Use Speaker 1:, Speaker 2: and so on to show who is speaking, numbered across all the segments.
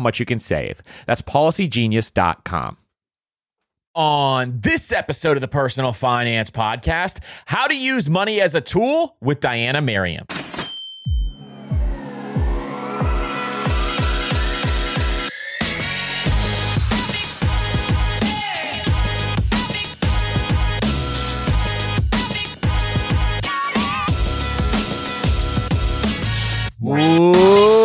Speaker 1: much you can save. That's policygenius.com. On this episode of the Personal Finance Podcast, how to use money as a tool with Diania Merriam. What's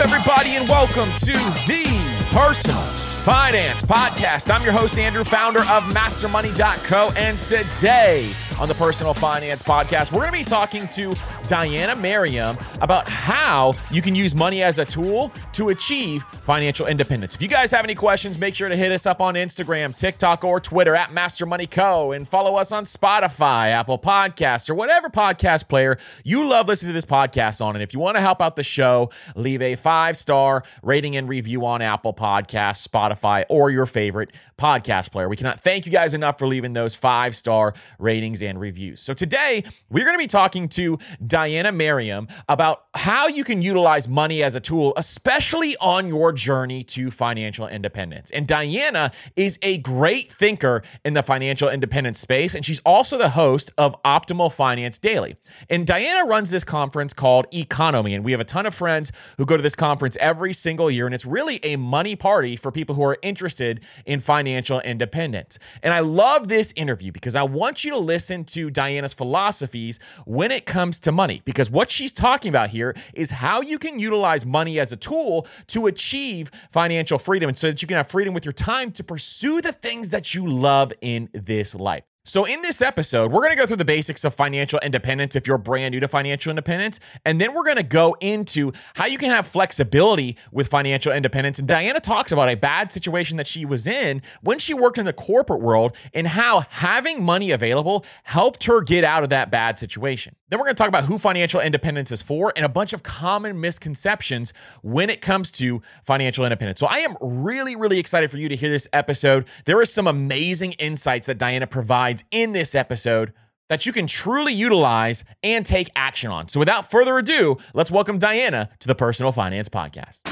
Speaker 1: everybody, and welcome to the Personal Finance Podcast. I'm your host, Andrew, founder of MasterMoney.co, and today on the Personal Finance Podcast, we're going to be talking to Diania Merriam about how you can use money as a tool to achieve financial independence. If you guys have any questions, make sure to hit us up on Instagram, TikTok, or Twitter at Master Money Co. and follow us on Spotify, Apple Podcasts, or whatever podcast player you love listening to this podcast on. And if you want to help out the show, leave a five star rating and review on Apple Podcasts, Spotify, or your favorite podcast player. We cannot thank you guys enough for leaving those five star ratings and reviews. So today, we're going to be talking to Diania Merriam about how you can utilize money as a tool, especially on your journey to financial independence. And Diania is a great thinker in the financial independence space, and she's also the host of Optimal Finance Daily. And Diania runs this conference called EconoMe, and we have a ton of friends who go to this conference every single year, and it's really a money party for people who are interested in financial independence. And I love this interview because I want you to listen to Diania's philosophies when it comes to money, because what she's talking about here is how you can utilize money as a tool to achieve financial freedom and so that you can have freedom with your time to pursue the things that you love in this life. So, in this episode, we're going to go through the basics of financial independence if you're brand new to financial independence. And then we're going to go into how you can have flexibility with financial independence. And Diania talks about a bad situation that she was in when she worked in the corporate world and how having money available helped her get out of that bad situation. Then we're going to talk about who financial independence is for and a bunch of common misconceptions when it comes to financial independence. So, I am really, really excited for you to hear this episode. There is some amazing insights that Diania provides provides in this episode that you can truly utilize and take action on. So, without further ado, let's welcome Diania to the Personal Finance Podcast.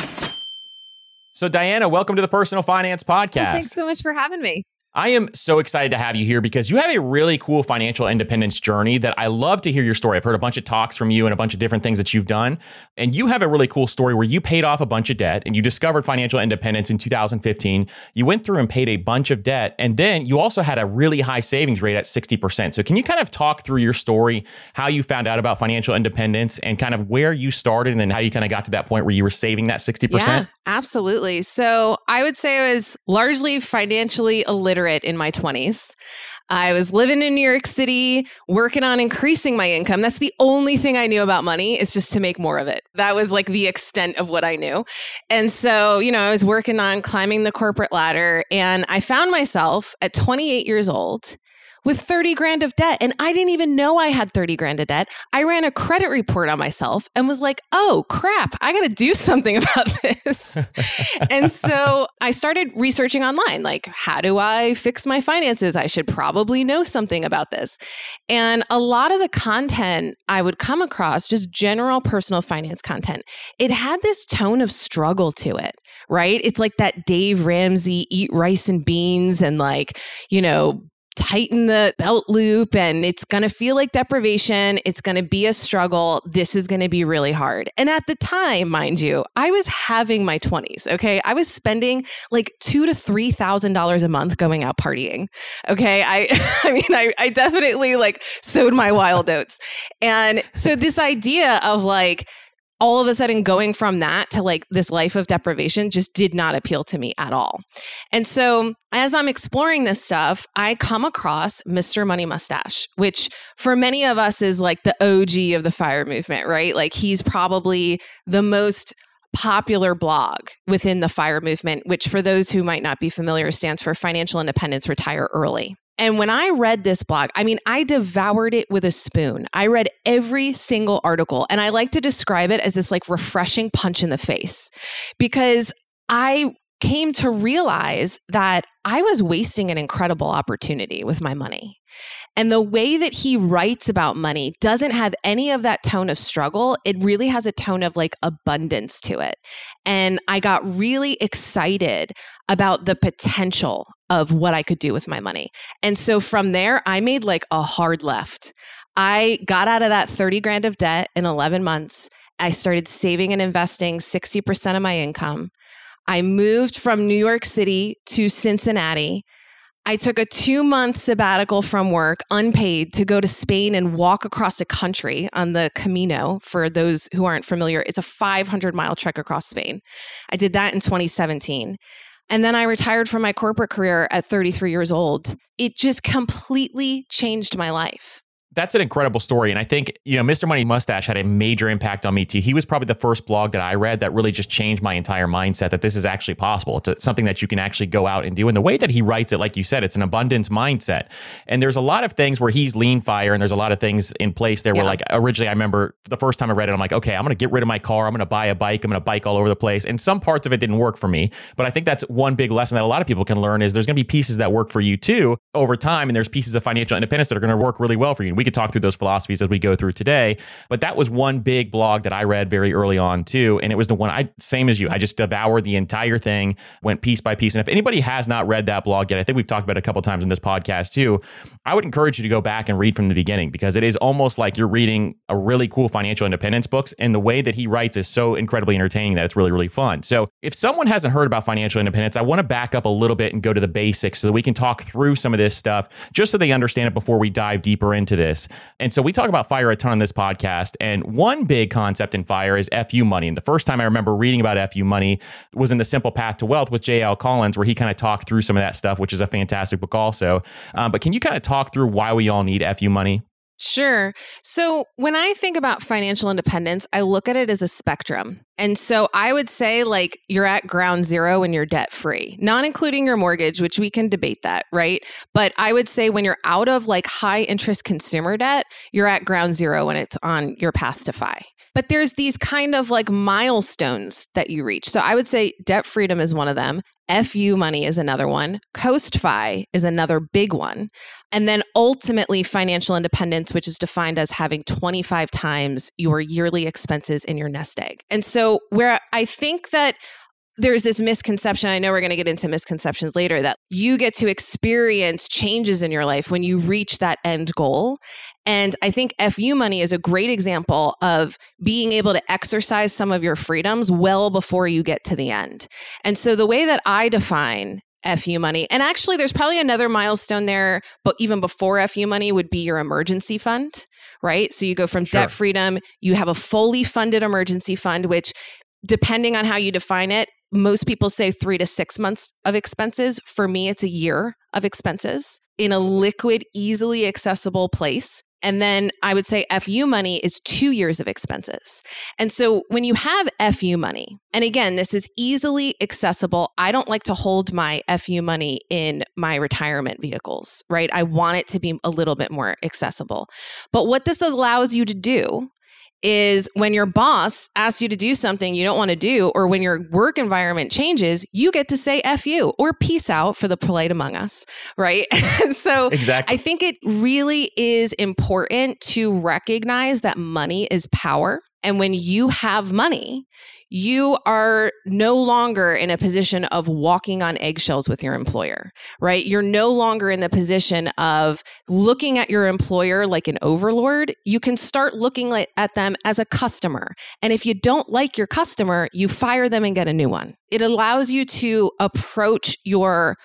Speaker 1: So, Diania, welcome to the Personal Finance Podcast. Well,
Speaker 2: thanks so much for having me.
Speaker 1: I am so excited to have you here because you have a really cool financial independence journey that I love to hear your story. I've heard a bunch of talks from you and a bunch of different things that you've done. And you have a really cool story where you paid off a bunch of debt and you discovered financial independence in 2015. You went through and paid a bunch of debt. And then you also had a really high savings rate at 60%. So, can you kind of talk through your story, how you found out about financial independence and kind of where you started and then how you kind of got to that point where you were saving that 60%?
Speaker 2: Yeah, Absolutely. So I would say I was largely financially illiterate in my 20s. I was living in New York City, working on increasing my income. That's the only thing I knew about money is just to make more of it. That was like the extent of what I knew. And so, you know, I was working on climbing the corporate ladder and I found myself at 28 years old with 30 grand of debt. And I didn't even know I had 30 grand of debt. I ran a credit report on myself and was like, oh crap, I got to do something about this. and so I started researching online like, how do I fix my finances? I should probably know something about this. And a lot of the content I would come across, just general personal finance content, it had this tone of struggle to it, right? It's like that Dave Ramsey eat rice and beans and like, you know, tighten the belt loop and it's going to feel like deprivation. It's going to be a struggle. This is going to be really hard. And at the time, mind you, I was having my 20s. Okay. I was spending like two to three thousand dollars a month going out partying. Okay. I I mean I, I definitely like sowed my wild oats. And so this idea of like all of a sudden going from that to like this life of deprivation just did not appeal to me at all. And so as I'm exploring this stuff, I come across Mr. Money Mustache, which for many of us is like the OG of the fire movement, right? Like he's probably the most popular blog within the fire movement, which for those who might not be familiar stands for Financial Independence Retire Early. And when I read this blog, I mean, I devoured it with a spoon. I read every single article, and I like to describe it as this like refreshing punch in the face because I came to realize that I was wasting an incredible opportunity with my money. And the way that he writes about money doesn't have any of that tone of struggle. It really has a tone of like abundance to it. And I got really excited about the potential of what I could do with my money. And so from there, I made like a hard left. I got out of that 30 grand of debt in 11 months. I started saving and investing 60% of my income. I moved from New York City to Cincinnati. I took a two month sabbatical from work, unpaid, to go to Spain and walk across the country on the Camino. For those who aren't familiar, it's a 500 mile trek across Spain. I did that in 2017. And then I retired from my corporate career at 33 years old. It just completely changed my life
Speaker 1: that's an incredible story. And I think, you know, Mr. Money Mustache had a major impact on me too. He was probably the first blog that I read that really just changed my entire mindset that this is actually possible. It's something that you can actually go out and do. And the way that he writes it, like you said, it's an abundance mindset. And there's a lot of things where he's lean fire and there's a lot of things in place there yeah. where like originally I remember the first time I read it, I'm like, okay, I'm going to get rid of my car. I'm going to buy a bike. I'm going to bike all over the place. And some parts of it didn't work for me. But I think that's one big lesson that a lot of people can learn is there's going to be pieces that work for you too over time. And there's pieces of financial independence that are going to work really well for you. And we could talk through those philosophies as we go through today. But that was one big blog that I read very early on too. And it was the one I, same as you, I just devoured the entire thing, went piece by piece. And if anybody has not read that blog yet, I think we've talked about it a couple times in this podcast too. I would encourage you to go back and read from the beginning because it is almost like you're reading a really cool financial independence books. And the way that he writes is so incredibly entertaining that it's really, really fun. So if someone hasn't heard about financial independence, I want to back up a little bit and go to the basics so that we can talk through some of this stuff just so they understand it before we dive deeper into this. And so we talk about fire a ton on this podcast. And one big concept in fire is FU money. And the first time I remember reading about FU money was in The Simple Path to Wealth with J.L. Collins, where he kind of talked through some of that stuff, which is a fantastic book also. Um, but can you kind of talk through why we all need FU money?
Speaker 2: Sure. So when I think about financial independence, I look at it as a spectrum. And so I would say, like, you're at ground zero when you're debt free, not including your mortgage, which we can debate that, right? But I would say when you're out of like high interest consumer debt, you're at ground zero when it's on your path to FI. But there's these kind of like milestones that you reach. So I would say debt freedom is one of them. FU money is another one. CoastFi is another big one. And then ultimately, financial independence, which is defined as having 25 times your yearly expenses in your nest egg. And so, where I think that there's this misconception. I know we're going to get into misconceptions later that you get to experience changes in your life when you reach that end goal. And I think FU money is a great example of being able to exercise some of your freedoms well before you get to the end. And so the way that I define FU money. And actually, there's probably another milestone there, but even before FU money would be your emergency fund, right? So you go from sure. debt freedom, you have a fully funded emergency fund, which depending on how you define it, most people say three to six months of expenses. For me, it's a year of expenses in a liquid, easily accessible place. And then I would say FU money is two years of expenses. And so when you have FU money, and again, this is easily accessible. I don't like to hold my FU money in my retirement vehicles, right? I want it to be a little bit more accessible. But what this allows you to do is when your boss asks you to do something you don't want to do, or when your work environment changes, you get to say F you or peace out for the polite among us, right? so
Speaker 1: exactly.
Speaker 2: I think it really is important to recognize that money is power. And when you have money, you are no longer in a position of walking on eggshells with your employer, right? You're no longer in the position of looking at your employer like an overlord. You can start looking at them as a customer. And if you don't like your customer, you fire them and get a new one. It allows you to approach your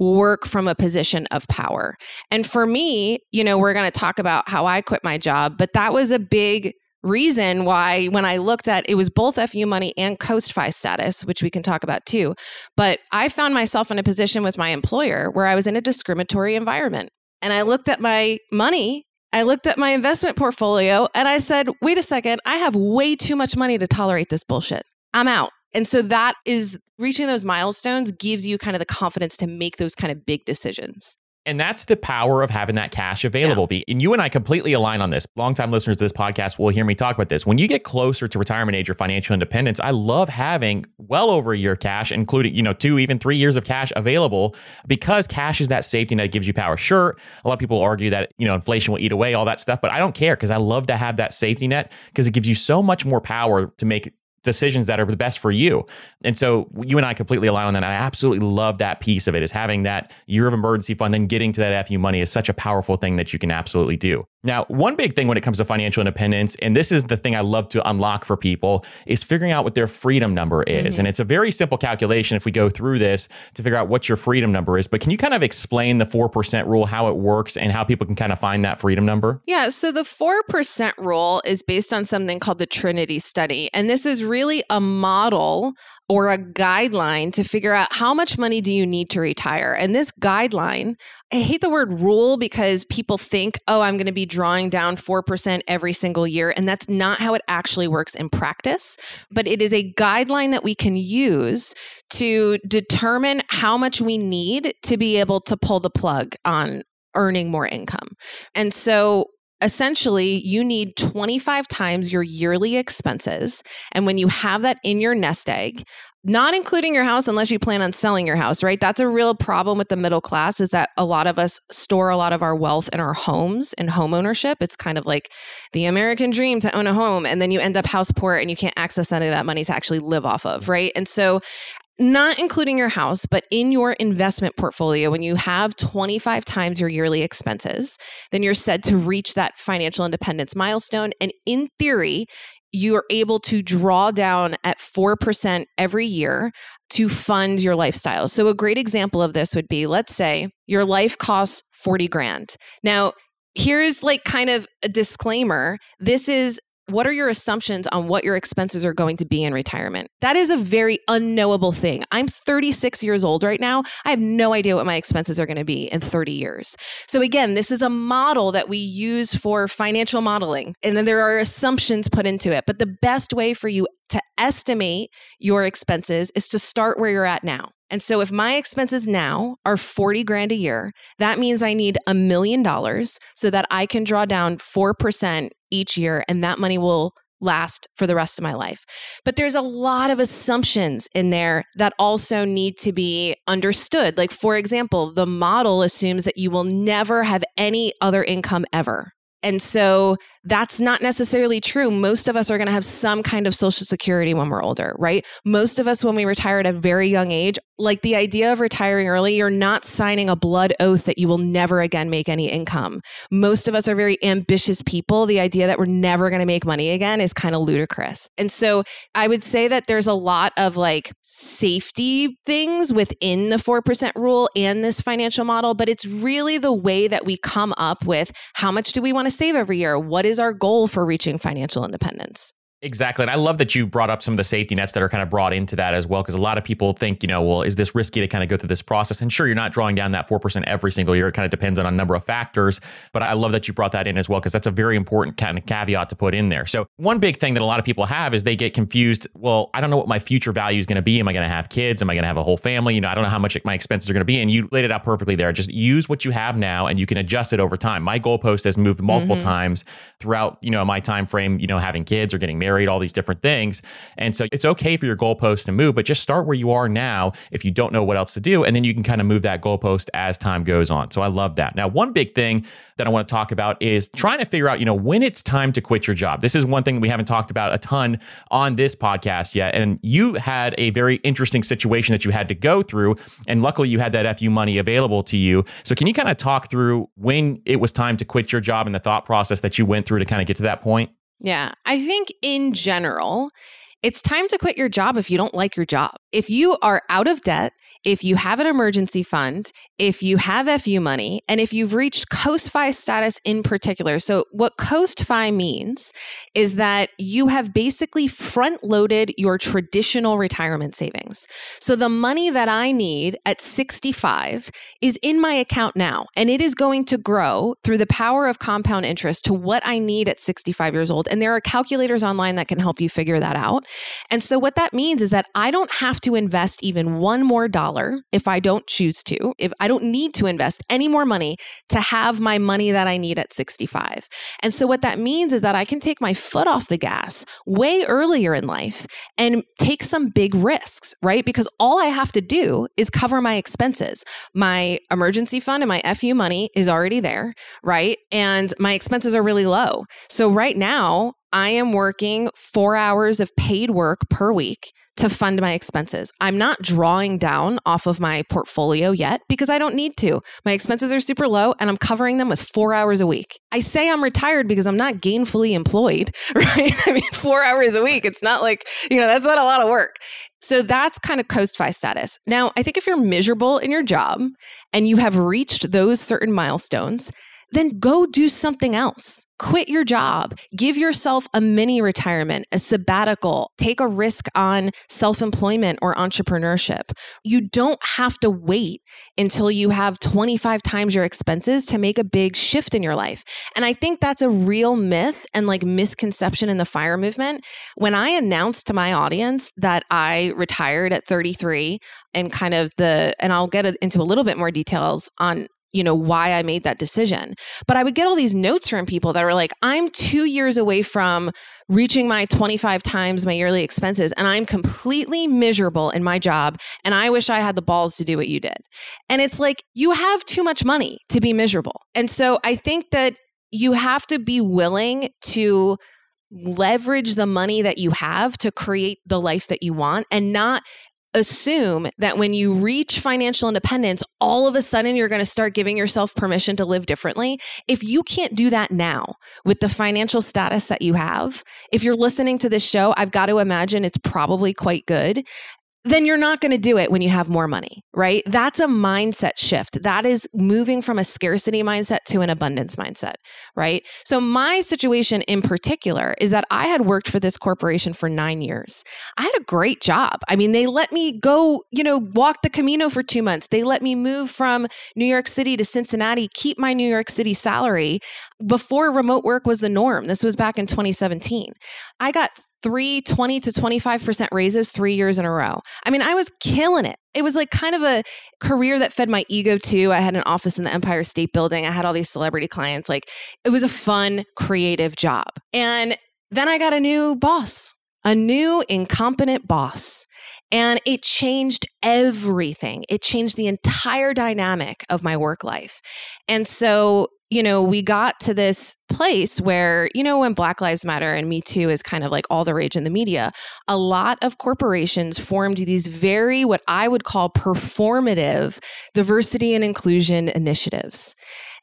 Speaker 2: work from a position of power. And for me, you know, we're going to talk about how I quit my job, but that was a big reason why when I looked at it was both FU money and CoastFi status, which we can talk about too. But I found myself in a position with my employer where I was in a discriminatory environment. And I looked at my money, I looked at my investment portfolio, and I said, wait a second, I have way too much money to tolerate this bullshit. I'm out. And so that is reaching those milestones gives you kind of the confidence to make those kind of big decisions.
Speaker 1: And that's the power of having that cash available. Yeah. And you and I completely align on this. Longtime listeners to this podcast will hear me talk about this. When you get closer to retirement age or financial independence, I love having well over a year cash, including, you know, two, even three years of cash available because cash is that safety net gives you power. Sure, a lot of people argue that, you know, inflation will eat away all that stuff, but I don't care because I love to have that safety net because it gives you so much more power to make decisions that are the best for you. And so you and I completely align on that. I absolutely love that piece of it is having that year of emergency fund, then getting to that FU money is such a powerful thing that you can absolutely do. Now, one big thing when it comes to financial independence, and this is the thing I love to unlock for people, is figuring out what their freedom number is. Mm-hmm. And it's a very simple calculation if we go through this to figure out what your freedom number is. But can you kind of explain the 4% rule, how it works, and how people can kind of find that freedom number?
Speaker 2: Yeah. So the 4% rule is based on something called the Trinity study. And this is really a model or a guideline to figure out how much money do you need to retire. And this guideline, I hate the word rule because people think, oh, I'm going to be drawing down 4% every single year. And that's not how it actually works in practice. But it is a guideline that we can use to determine how much we need to be able to pull the plug on earning more income. And so essentially you need 25 times your yearly expenses. And when you have that in your nest egg, not including your house unless you plan on selling your house, right? That's a real problem with the middle class is that a lot of us store a lot of our wealth in our homes and home ownership. It's kind of like the American dream to own a home and then you end up house poor and you can't access any of that money to actually live off of, right? And so not including your house, but in your investment portfolio, when you have 25 times your yearly expenses, then you're said to reach that financial independence milestone. And in theory, you are able to draw down at 4% every year to fund your lifestyle. So, a great example of this would be let's say your life costs 40 grand. Now, here's like kind of a disclaimer this is what are your assumptions on what your expenses are going to be in retirement? That is a very unknowable thing. I'm 36 years old right now. I have no idea what my expenses are going to be in 30 years. So, again, this is a model that we use for financial modeling, and then there are assumptions put into it. But the best way for you to estimate your expenses is to start where you're at now. And so if my expenses now are 40 grand a year, that means I need a million dollars so that I can draw down 4% each year and that money will last for the rest of my life. But there's a lot of assumptions in there that also need to be understood. Like, for example, the model assumes that you will never have any other income ever. And so that's not necessarily true. Most of us are going to have some kind of social security when we're older, right? Most of us, when we retire at a very young age, like the idea of retiring early, you're not signing a blood oath that you will never again make any income. Most of us are very ambitious people. The idea that we're never going to make money again is kind of ludicrous. And so I would say that there's a lot of like safety things within the 4% rule and this financial model, but it's really the way that we come up with how much do we want to save every year? What is is our goal for reaching financial independence?
Speaker 1: Exactly. And I love that you brought up some of the safety nets that are kind of brought into that as well. Because a lot of people think, you know, well, is this risky to kind of go through this process? And sure, you're not drawing down that 4% every single year. It kind of depends on a number of factors. But I love that you brought that in as well, because that's a very important kind of caveat to put in there. So, one big thing that a lot of people have is they get confused. Well, I don't know what my future value is going to be. Am I going to have kids? Am I going to have a whole family? You know, I don't know how much my expenses are going to be. And you laid it out perfectly there. Just use what you have now and you can adjust it over time. My goalpost has moved multiple mm-hmm. times throughout, you know, my time frame, you know, having kids or getting married, all these different things. And so it's okay for your goalpost to move, but just start where you are now if you don't know what else to do. And then you can kind of move that goalpost as time goes on. So I love that. Now, one big thing that I want to talk about is trying to figure out, you know, when it's time to quit your job. This is one thing we haven't talked about a ton on this podcast yet. And you had a very interesting situation that you had to go through. And luckily you had that FU money available to you. So can you kind of talk through when it was time to quit your job and the thought process that you went through to kind of get to that point?
Speaker 2: Yeah. I think in general, it's time to quit your job if you don't like your job. If you are out of debt, if you have an emergency fund, if you have FU money, and if you've reached CoastFi status in particular. So, what CoastFi means is that you have basically front loaded your traditional retirement savings. So, the money that I need at 65 is in my account now, and it is going to grow through the power of compound interest to what I need at 65 years old. And there are calculators online that can help you figure that out. And so, what that means is that I don't have to invest even one more dollar if I don't choose to. If I don't need to invest any more money to have my money that I need at 65. And so, what that means is that I can take my foot off the gas way earlier in life and take some big risks, right? Because all I have to do is cover my expenses. My emergency fund and my FU money is already there, right? And my expenses are really low. So, right now, I am working four hours of paid work per week to fund my expenses. I'm not drawing down off of my portfolio yet because I don't need to. My expenses are super low and I'm covering them with four hours a week. I say I'm retired because I'm not gainfully employed, right? I mean, four hours a week, it's not like, you know, that's not a lot of work. So that's kind of CoastFi status. Now, I think if you're miserable in your job and you have reached those certain milestones, then go do something else. Quit your job. Give yourself a mini retirement, a sabbatical. Take a risk on self employment or entrepreneurship. You don't have to wait until you have 25 times your expenses to make a big shift in your life. And I think that's a real myth and like misconception in the fire movement. When I announced to my audience that I retired at 33 and kind of the, and I'll get into a little bit more details on you know, why I made that decision. But I would get all these notes from people that were like, I'm two years away from reaching my 25 times my yearly expenses, and I'm completely miserable in my job. And I wish I had the balls to do what you did. And it's like, you have too much money to be miserable. And so I think that you have to be willing to leverage the money that you have to create the life that you want and not assume that when you reach financial independence, all of a sudden you're going to start giving yourself permission to live differently. If you can't do that now with the financial status that you have, if you're listening to this show, I've got to imagine it's probably quite good then you're not going to do it when you have more money, right? That's a mindset shift. That is moving from a scarcity mindset to an abundance mindset, right? So, my situation in particular is that I had worked for this corporation for nine years. I had a great job. I mean, they let me go, you know, walk the Camino for two months. They let me move from New York City to Cincinnati, keep my New York City salary before remote work was the norm. This was back in 2017. I got three 20 to 25% raises three years in a row. I mean, I was killing it. It was like kind of a career that fed my ego too. I had an office in the Empire State Building. I had all these celebrity clients. Like it was a fun, creative job. And then I got a new boss, a new incompetent boss. And it changed everything. It changed the entire dynamic of my work life. And so you know, we got to this place where, you know, when Black Lives Matter and Me Too is kind of like all the rage in the media, a lot of corporations formed these very, what I would call performative diversity and inclusion initiatives.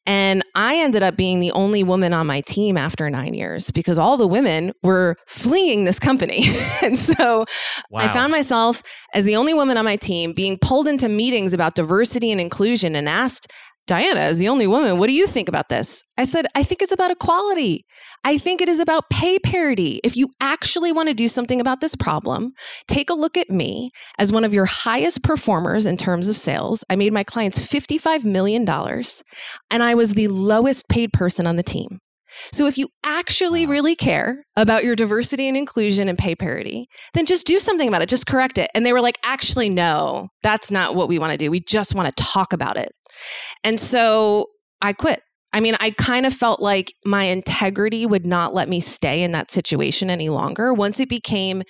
Speaker 2: And I ended up being the only woman on my team after nine years because all the women were fleeing this company. and so wow. I found myself as the only woman on my team being pulled into meetings about diversity and inclusion and asked Diania, as the only woman, what do you think about this? I said, I think it's about equality. I think it is about pay parity. If you actually want to do something about this problem, take a look at me as one of your highest performers in terms of sales. I made my clients $55 million, and I was the lowest paid person on the team. So if you actually really care about your diversity and inclusion and pay parity, then just do something about it. Just correct it. And they were like, actually, no, that's not what we want to do. We just want to talk about it. And so I quit. I mean, I kind of felt like my integrity would not let me stay in that situation any longer. Once it became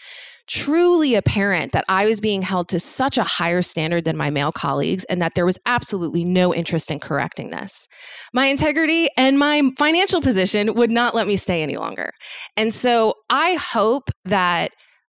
Speaker 2: truly apparent that I was being held to such a higher standard than my male colleagues and that there was absolutely no interest in correcting this. My integrity and my financial position would not let me stay any longer. And so I hope that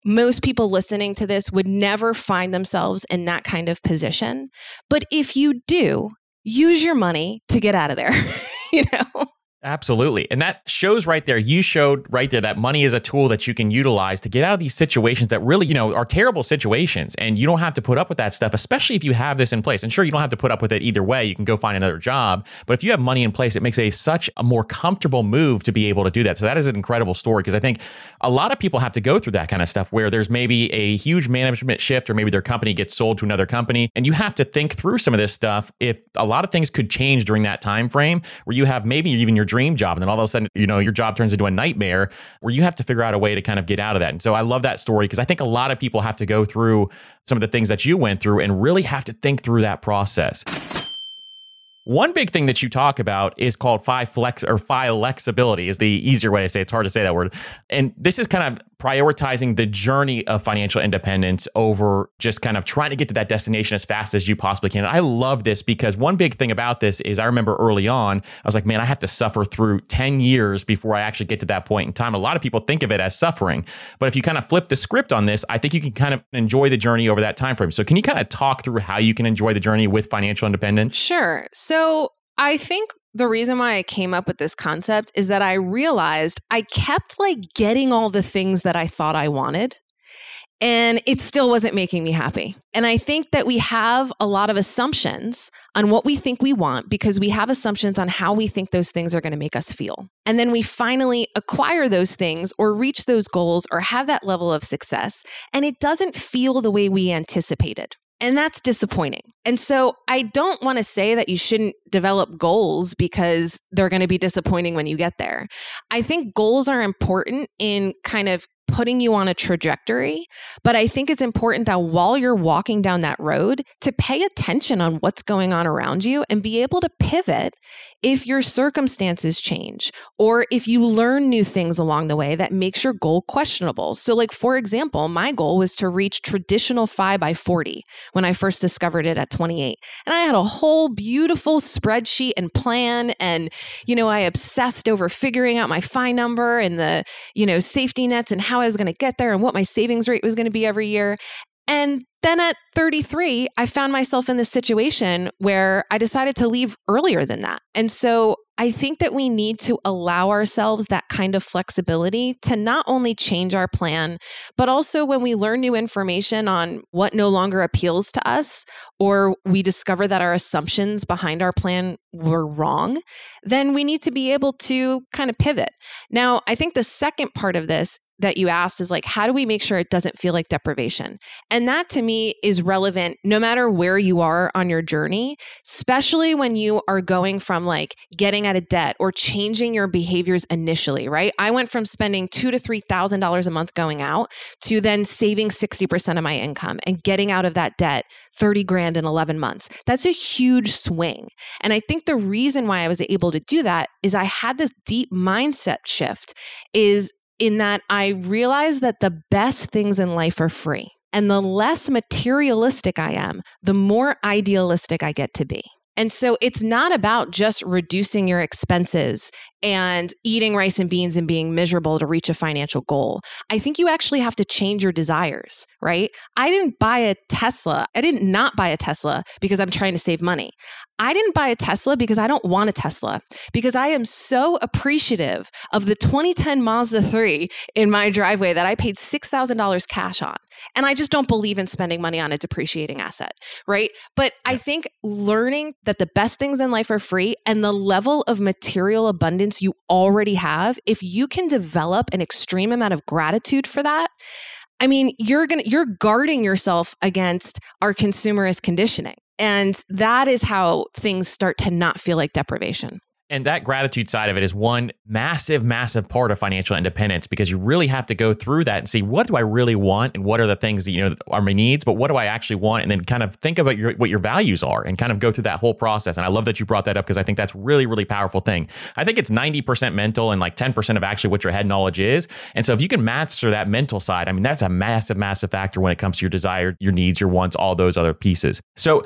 Speaker 2: most people listening to this would never find themselves in that kind of position. But if you do, use your money to get out of there, you know?
Speaker 1: Absolutely. And that shows right there, you showed right there that money is a tool that you can utilize to get out of these situations that really, you know, are terrible situations. And you don't have to put up with that stuff, especially if you have this in place. And sure, you don't have to put up with it either way. You can go find another job. But if you have money in place, it makes a such a more comfortable move to be able to do that. So that is an incredible story because I think a lot of people have to go through that kind of stuff where there's maybe a huge management shift or maybe their company gets sold to another company. And you have to think through some of this stuff. If a lot of things could change during that time frame where you have maybe even your dream job. And then all of a sudden you know your job turns into a nightmare where you have to figure out a way to kind of get out of that. And so i love that story because i think a lot of people have to go through some of the things that you went through and really have to think through that process one big thing that you talk about is called FI flex or FI flexibility is the easier way to say it. it's hard to say that word and this is kind of prioritizing the journey of financial independence over just kind of trying to get to that destination as fast as you possibly can. And I love this because one big thing about this is I remember early on, I was like, man, I have to suffer through 10 years before I actually get to that point in time. A lot of people think of it as suffering, but if you kind of flip the script on this, I think you can kind of enjoy the journey over that time frame. So can you kind of talk through how you can enjoy the journey with financial independence?
Speaker 2: Sure. So I think the reason why I came up with this concept is that I realized I kept like getting all the things that I thought I wanted. And it still wasn't making me happy. And I think that we have a lot of assumptions on what we think we want because we have assumptions on how we think those things are going to make us feel. And then we finally acquire those things or reach those goals or have that level of success. And it doesn't feel the way we anticipated. And that's disappointing. And so I don't want to say that you shouldn't develop goals because they're going to be disappointing when you get there. I think goals are important in kind of putting you on a trajectory. But I think it's important that while you're walking down that road, to pay attention on what's going on around you and be able to pivot if your circumstances change or if you learn new things along the way that makes your goal questionable. So, like, for example, my goal was to reach traditional 5 by 40 when I first discovered it at 28. And I had a whole beautiful spreadsheet and plan. And, you know, I obsessed over figuring out my FI number and the, you know, safety nets and how I was going to get there and what my savings rate was going to be every year. And then at 33, I found myself in this situation where I decided to leave earlier than that. And so I think that we need to allow ourselves that kind of flexibility to not only change our plan, but also when we learn new information on what no longer appeals to us, or we discover that our assumptions behind our plan were wrong, then we need to be able to kind of pivot. Now, I think the second part of this that you asked is like, how do we make sure it doesn't feel like deprivation? And that to me is relevant no matter where you are on your journey, especially when you are going from like getting out of debt or changing your behaviors initially, right? I went from spending two to three thousand dollars a month going out to then saving 60% of my income and getting out of that debt 30 grand in 11 months. That's a huge swing. And I think the reason why I was able to do that is I had this deep mindset shift is in that I realize that the best things in life are free. And the less materialistic I am, the more idealistic I get to be. And so it's not about just reducing your expenses and eating rice and beans and being miserable to reach a financial goal. I think you actually have to change your desires, right? I didn't buy a Tesla. I didn't not buy a Tesla because I'm trying to save money. I didn't buy a Tesla because I don't want a Tesla, because I am so appreciative of the 2010 Mazda 3 in my driveway that I paid $6,000 cash on. And I just don't believe in spending money on a depreciating asset, right? But I think learning that the best things in life are free and the level of material abundance you already have, if you can develop an extreme amount of gratitude for that, I mean, you're going to you're guarding yourself against our consumerist conditioning. And that is how things start to not feel like deprivation.
Speaker 1: And that gratitude side of it is one massive, massive part of financial independence because you really have to go through that and see what do I really want and what are the things that you know are my needs, but what do I actually want, and then kind of think about your what your values are and kind of go through that whole process. And I love that you brought that up because I think that's really, really powerful thing. I think it's ninety percent mental and like ten percent of actually what your head knowledge is. And so if you can master that mental side, I mean that's a massive, massive factor when it comes to your desire, your needs, your wants, all those other pieces. So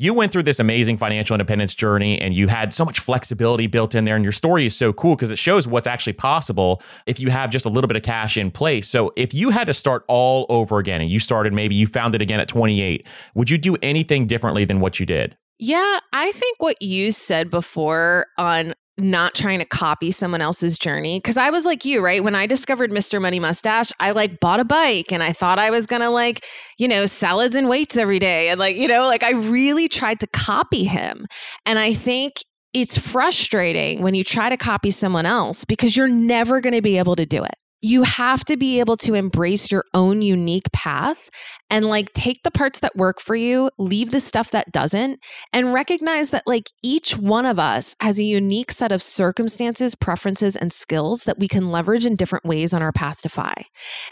Speaker 1: you went through this amazing financial independence journey and you had so much flexibility built in there. And your story is so cool because it shows what's actually possible if you have just a little bit of cash in place. So if you had to start all over again and you started maybe you found it again at 28, would you do anything differently than what you did?
Speaker 2: Yeah, I think what you said before on not trying to copy someone else's journey because I was like you, right? When I discovered Mr. Money Mustache, I like bought a bike and I thought I was gonna like, you know, salads and weights every day. And like, you know, like I really tried to copy him. And I think it's frustrating when you try to copy someone else because you're never gonna be able to do it you have to be able to embrace your own unique path and like take the parts that work for you, leave the stuff that doesn't, and recognize that like each one of us has a unique set of circumstances, preferences, and skills that we can leverage in different ways on our path to FI.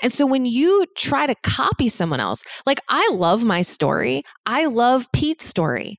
Speaker 2: And so when you try to copy someone else, like I love my story, I love Pete's story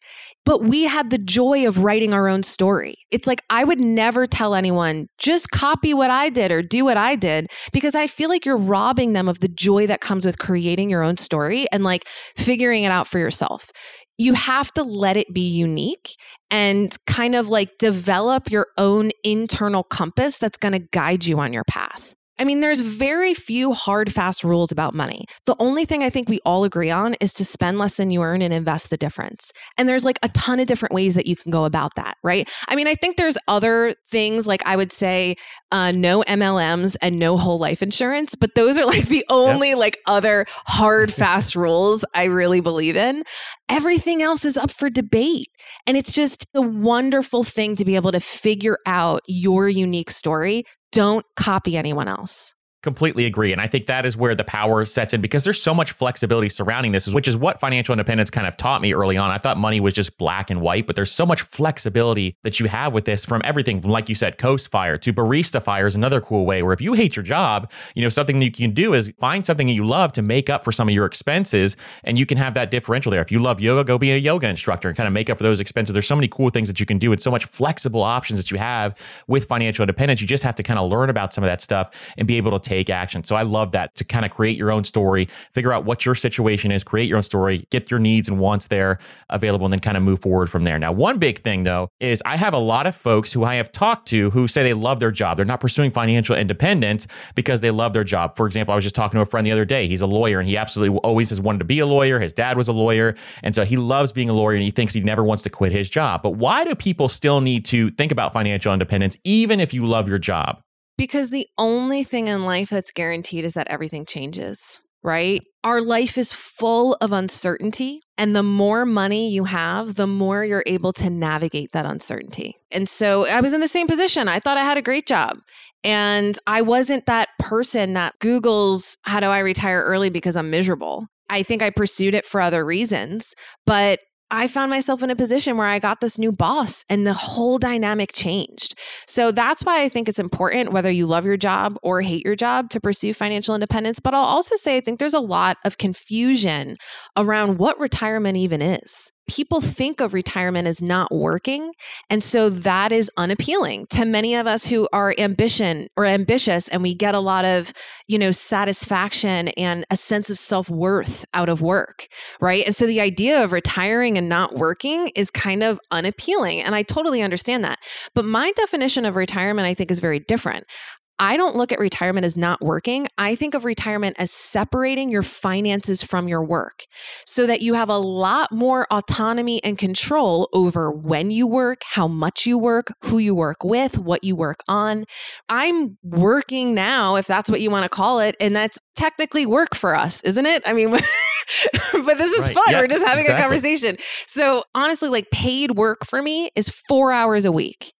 Speaker 2: but we had the joy of writing our own story. It's like I would never tell anyone, just copy what I did or do what I did, because I feel like you're robbing them of the joy that comes with creating your own story and like figuring it out for yourself. You have to let it be unique and kind of like develop your own internal compass that's going to guide you on your path. I mean, there's very few hard, fast rules about money. The only thing I think we all agree on is to spend less than you earn and invest the difference. And there's like a ton of different ways that you can go about that, right? I mean, I think there's other things like I would say uh, no MLMs and no whole life insurance, but those are like the only yep. like other hard, fast rules I really believe in. Everything else is up for debate. And it's just a wonderful thing to be able to figure out your unique story don't copy anyone else.
Speaker 1: Completely agree. And I think that is where the power sets in because there's so much flexibility surrounding this, which is what financial independence kind of taught me early on. I thought money was just black and white, but there's so much flexibility that you have with this from everything from, like you said, Coast Fire to Barista Fire is another cool way where if you hate your job, you know, something you can do is find something that you love to make up for some of your expenses and you can have that differential there. If you love yoga, go be a yoga instructor and kind of make up for those expenses. There's so many cool things that you can do and so much flexible options that you have with financial independence. You just have to kind of learn about some of that stuff and be able to take action. So I love that to kind of create your own story, figure out what your situation is, create your own story, get your needs and wants there available, and then kind of move forward from there. Now, one big thing though is I have a lot of folks who I have talked to who say they love their job. They're not pursuing financial independence because they love their job. For example, I was just talking to a friend the other day. He's a lawyer and he absolutely always has wanted to be a lawyer. His dad was a lawyer. And so he loves being a lawyer and he thinks he never wants to quit his job. But why do people still need to think about financial independence, even if you love your job?
Speaker 2: Because the only thing in life that's guaranteed is that everything changes, right? Our life is full of uncertainty. And the more money you have, the more you're able to navigate that uncertainty. And so I was in the same position. I thought I had a great job. And I wasn't that person that Googles, how do I retire early because I'm miserable? I think I pursued it for other reasons, but I found myself in a position where I got this new boss and the whole dynamic changed. So that's why I think it's important, whether you love your job or hate your job, to pursue financial independence. But I'll also say, I think there's a lot of confusion around what retirement even is people think of retirement as not working. And so that is unappealing to many of us who are ambition or ambitious and we get a lot of, you know, satisfaction and a sense of self-worth out of work, right? And so the idea of retiring and not working is kind of unappealing. And I totally understand that. But my definition of retirement, I think, is very different. I don't look at retirement as not working. I think of retirement as separating your finances from your work so that you have a lot more autonomy and control over when you work, how much you work, who you work with, what you work on. I'm working now, if that's what you want to call it, and that's technically work for us, isn't it? I mean, but this is right. fun. We're just having exactly. a conversation. So, honestly, like paid work for me is four hours a week.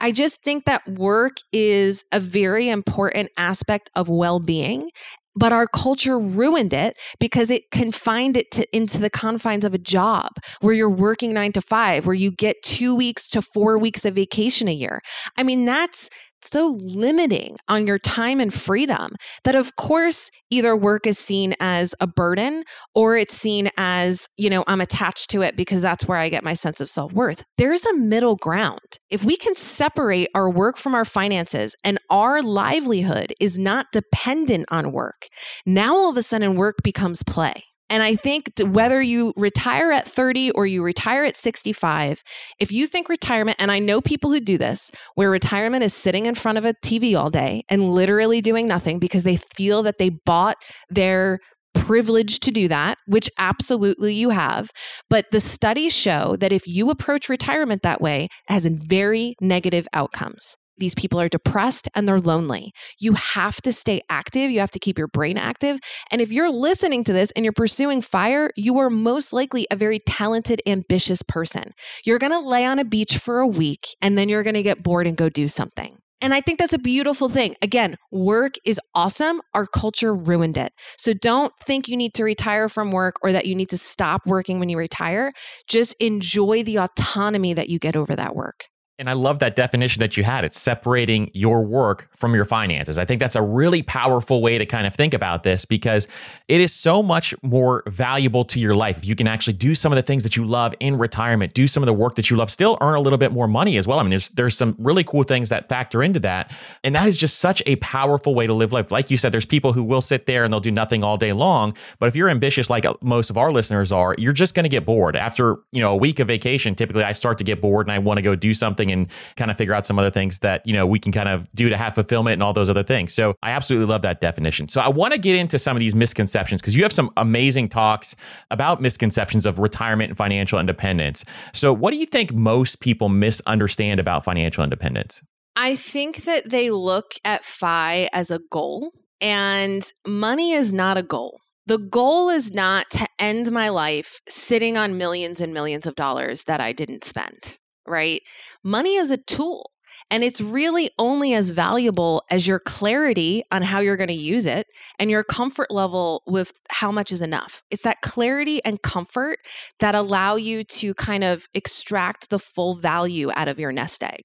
Speaker 2: I just think that work is a very important aspect of well being. But our culture ruined it because it confined it to, into the confines of a job where you're working nine to five, where you get two weeks to four weeks of vacation a year. I mean, that's so limiting on your time and freedom that of course either work is seen as a burden or it's seen as you know i'm attached to it because that's where i get my sense of self-worth. There's a middle ground. If we can separate our work from our finances and our livelihood is not dependent on work now all of a sudden work becomes play and I think whether you retire at 30 or you retire at 65, if you think retirement, and I know people who do this, where retirement is sitting in front of a TV all day and literally doing nothing because they feel that they bought their privilege to do that, which absolutely you have. But the studies show that if you approach retirement that way, it has very negative outcomes. These people are depressed and they're lonely. You have to stay active. You have to keep your brain active. And if you're listening to this and you're pursuing fire, you are most likely a very talented, ambitious person. You're going to lay on a beach for a week and then you're going to get bored and go do something. And I think that's a beautiful thing. Again, work is awesome. Our culture ruined it. So don't think you need to retire from work or that you need to stop working when you retire. Just enjoy the autonomy that you get over that work.
Speaker 1: And I love that definition that you had. It's separating your work from your finances. I think that's a really powerful way to kind of think about this because it is so much more valuable to your life if you can actually do some of the things that you love in retirement, do some of the work that you love, still earn a little bit more money as well. I mean, there's there's some really cool things that factor into that. And that is just such a powerful way to live life. Like you said, there's people who will sit there and they'll do nothing all day long. But if you're ambitious like most of our listeners are, you're just going to get bored. After, you know, a week of vacation, typically I start to get bored and I want to go do something something and kind of figure out some other things that, you know, we can kind of do to have fulfillment and all those other things. So I absolutely love that definition. So I want to get into some of these misconceptions because you have some amazing talks about misconceptions of retirement and financial independence. So what do you think most people misunderstand about financial independence?
Speaker 2: I think that they look at FI as a goal, and money is not a goal. The goal is not to end my life sitting on millions and millions of dollars that I didn't spend right? Money is a tool. And it's really only as valuable as your clarity on how you're going to use it and your comfort level with how much is enough. It's that clarity and comfort that allow you to kind of extract the full value out of your nest egg.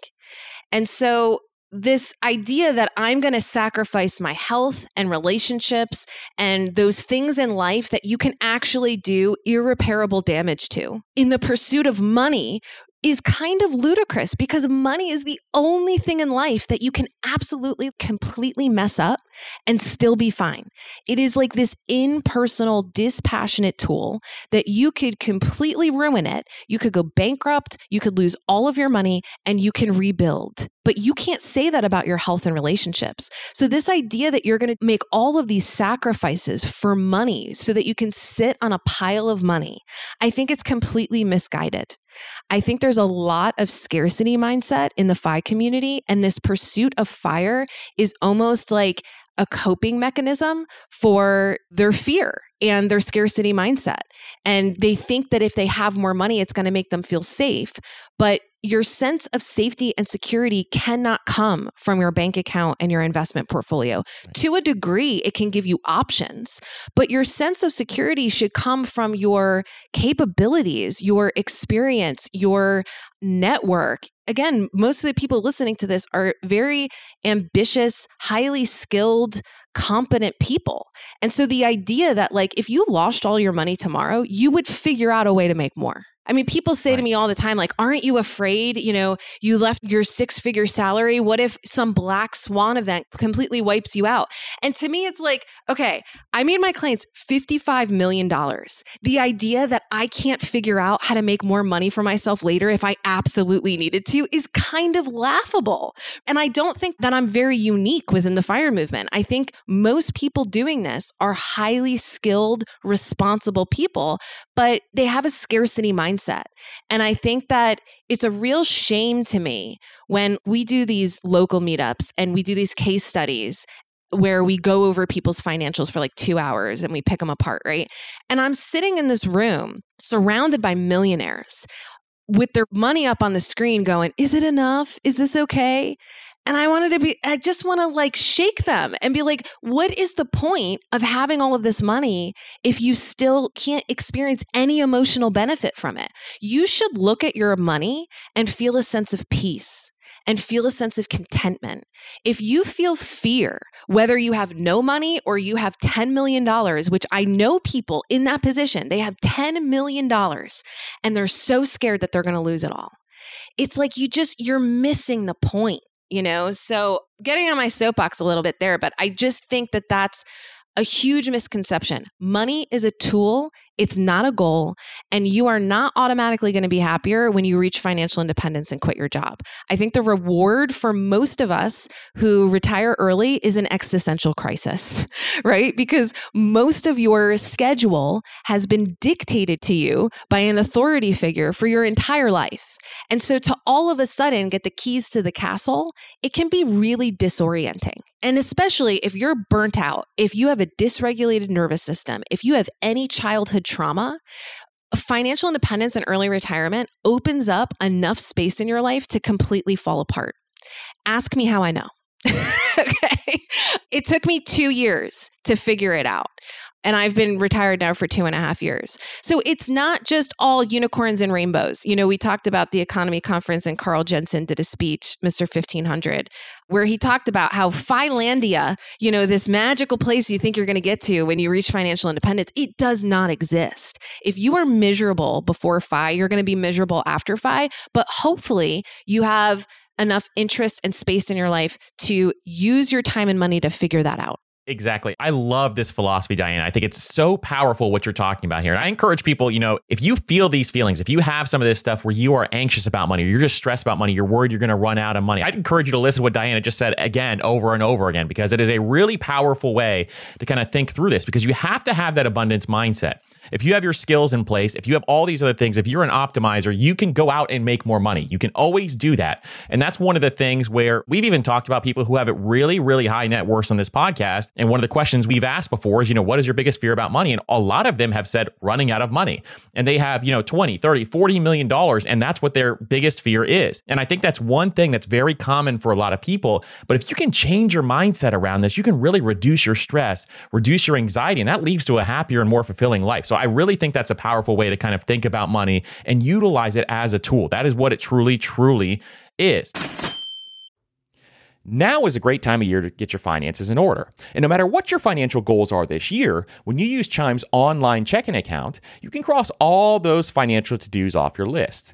Speaker 2: And so this idea that I'm going to sacrifice my health and relationships and those things in life that you can actually do irreparable damage to in the pursuit of money is kind of ludicrous because money is the only thing in life that you can absolutely completely mess up and still be fine. It is like this impersonal, dispassionate tool that you could completely ruin it. You could go bankrupt, you could lose all of your money, and you can rebuild. But you can't say that about your health and relationships. So, this idea that you're going to make all of these sacrifices for money so that you can sit on a pile of money, I think it's completely misguided. I think there's a lot of scarcity mindset in the FI community, and this pursuit of fire is almost like a coping mechanism for their fear and their scarcity mindset. And they think that if they have more money, it's going to make them feel safe. But your sense of safety and security cannot come from your bank account and your investment portfolio. Right. To a degree, it can give you options, but your sense of security should come from your capabilities, your experience, your network. Again, most of the people listening to this are very ambitious, highly skilled, competent people. And so the idea that, like, if you lost all your money tomorrow, you would figure out a way to make more. I mean, people say right. to me all the time, like, aren't you afraid? You know, you left your six figure salary. What if some black swan event completely wipes you out? And to me, it's like, okay, I made my clients $55 million. The idea that I can't figure out how to make more money for myself later if I absolutely needed to is kind of laughable. And I don't think that I'm very unique within the fire movement. I think most people doing this are highly skilled, responsible people, but they have a scarcity mindset. And I think that it's a real shame to me when we do these local meetups and we do these case studies where we go over people's financials for like two hours and we pick them apart, right? And I'm sitting in this room surrounded by millionaires with their money up on the screen going, Is it enough? Is this okay? And I wanted to be, I just want to like shake them and be like, what is the point of having all of this money if you still can't experience any emotional benefit from it? You should look at your money and feel a sense of peace and feel a sense of contentment. If you feel fear, whether you have no money or you have $10 million, which I know people in that position, they have $10 million and they're so scared that they're going to lose it all. It's like you just, you're missing the point you know? So getting on my soapbox a little bit there, but I just think that that's a huge misconception. Money is a tool, it's not a goal, and you are not automatically going to be happier when you reach financial independence and quit your job. I think the reward for most of us who retire early is an existential crisis, right? Because most of your schedule has been dictated to you by an authority figure for your entire life. And so to all of a sudden get the keys to the castle, it can be really disorienting. And especially if you're burnt out, if you have a dysregulated nervous system, if you have any childhood trauma, financial independence and early retirement opens up enough space in your life to completely fall apart. Ask me how I know. okay. It took me two years to figure it out and I've been retired now for two and a half years. So it's not just all unicorns and rainbows. You know, we talked about the EconoMe conference and Carl Jensen did a speech, Mr. 1500, where he talked about how FIlandia, you know, this magical place you think you're going to get to when you reach financial independence, it does not exist. If you are miserable before FI, you're going to be miserable after FI, but hopefully you have enough interest and space in your life to use your time and money to figure that out.
Speaker 1: Exactly. I love this philosophy, Diania. I think it's so powerful what you're talking about here. And I encourage people, you know, if you feel these feelings, if you have some of this stuff where you are anxious about money, or you're just stressed about money, you're worried you're going to run out of money, I'd encourage you to listen to what Diania just said again, over and over again, because it is a really powerful way to kind of think through this because you have to have that abundance mindset. If you have your skills in place, if you have all these other things, if you're an optimizer, you can go out and make more money. You can always do that. And that's one of the things where we've even talked about people who have it really, really high net worth on this podcast. And one of the questions we've asked before is, you know, what is your biggest fear about money? And a lot of them have said running out of money. And they have, you know, 20, 30, 40 million dollars. And that's what their biggest fear is. And I think that's one thing that's very common for a lot of people. But if you can change your mindset around this, you can really reduce your stress, reduce your anxiety, and that leads to a happier and more fulfilling life. So I really think that's a powerful way to kind of think about money and utilize it as a tool. That is what it truly, truly is. Now is a great time of year to get your finances in order. And no matter what your financial goals are this year, when you use Chime's online checking account, you can cross all those financial to dos off your list.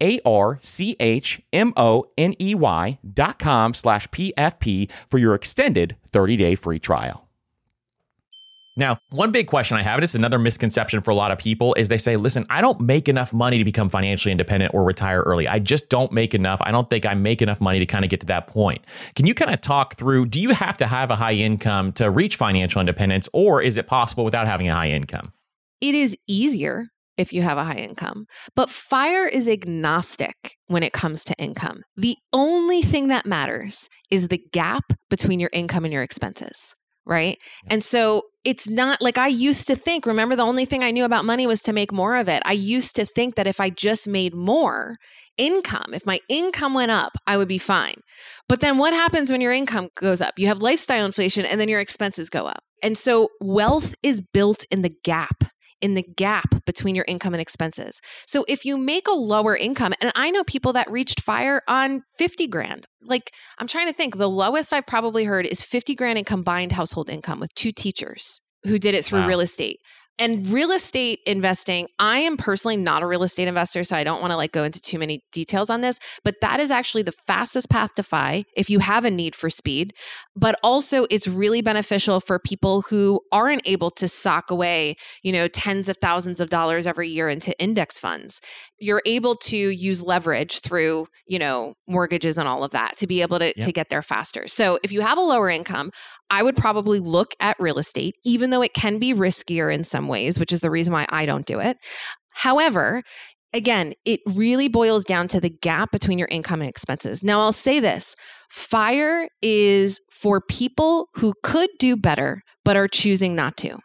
Speaker 1: A R C H M O N E Y dot com slash PFP for your extended 30 day free trial. Now, one big question I have, and it's another misconception for a lot of people, is they say, listen, I don't make enough money to become financially independent or retire early. I just don't make enough. I don't think I make enough money to kind of get to that point. Can you kind of talk through do you have to have a high income to reach financial independence, or is it possible without having a high income?
Speaker 2: It is easier if you have a high income. But FIRE is agnostic when it comes to income. The only thing that matters is the gap between your income and your expenses, right? And so it's not like I used to think, remember, the only thing I knew about money was to make more of it. I used to think that if I just made more income, if my income went up, I would be fine. But then what happens when your income goes up? You have lifestyle inflation and then your expenses go up. And so wealth is built in the gap in the gap between your income and expenses. So if you make a lower income, and I know people that reached fire on 50 grand. Like I'm trying to think, the lowest I've probably heard is 50 grand in combined household income with two teachers who did it through wow. real estate. And real estate investing, I am personally not a real estate investor, so I don't want to like go into too many details on this, but that is actually the fastest path to FI if you have a need for speed. But also it's really beneficial for people who aren't able to sock away, you know, tens of thousands of dollars every year into index funds. You're able to use leverage through, you know, mortgages and all of that to be able to, yep. to get there faster. So if you have a lower income, I would probably look at real estate, even though it can be riskier in some ways, which is the reason why I don't do it. However, again, it really boils down to the gap between your income and expenses. Now, I'll say this FIRE is for people who could do better, but are choosing not to.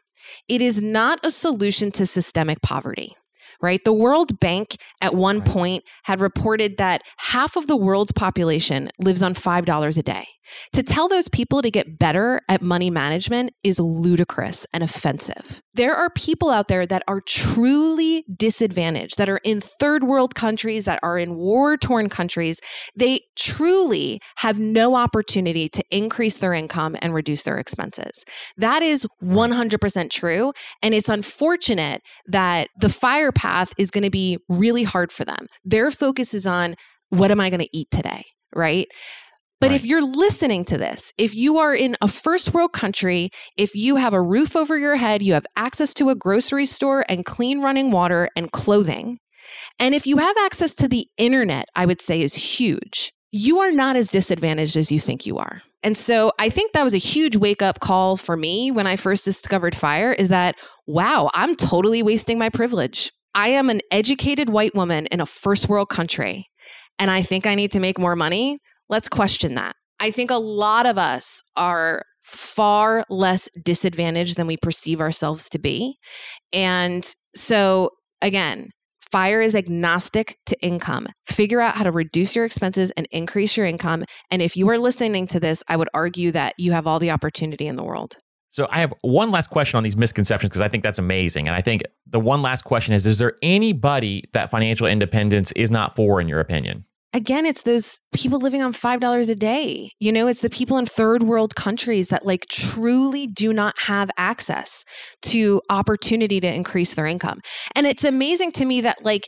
Speaker 2: It is not a solution to systemic poverty right? The World Bank at one point had reported that half of the world's population lives on $5 a day. To tell those people to get better at money management is ludicrous and offensive. There are people out there that are truly disadvantaged, that are in third world countries, that are in war torn countries. They truly have no opportunity to increase their income and reduce their expenses. That is 100% true. And it's unfortunate that the fire path is going to be really hard for them. Their focus is on what am I going to eat today? Right. But right. if you're listening to this, if you are in a first world country, if you have a roof over your head, you have access to a grocery store and clean running water and clothing, and if you have access to the internet, I would say is huge, you are not as disadvantaged as you think you are. And so I think that was a huge wake up call for me when I first discovered fire is that, wow, I'm totally wasting my privilege. I am an educated white woman in a first world country, and I think I need to make more money Let's question that. I think a lot of us are far less disadvantaged than we perceive ourselves to be. And so, again, Fire is agnostic to income. Figure out how to reduce your expenses and increase your income. And if you are listening to this, I would argue that you have all the opportunity in the world.
Speaker 1: So I have one last question on these misconceptions because I think that's amazing. And I think the one last question is Is there anybody that financial independence is not for, in your opinion?
Speaker 2: Again, it's those people living on $5 a day. You know, it's the people in third world countries that like truly do not have access to opportunity to increase their income. And it's amazing to me that like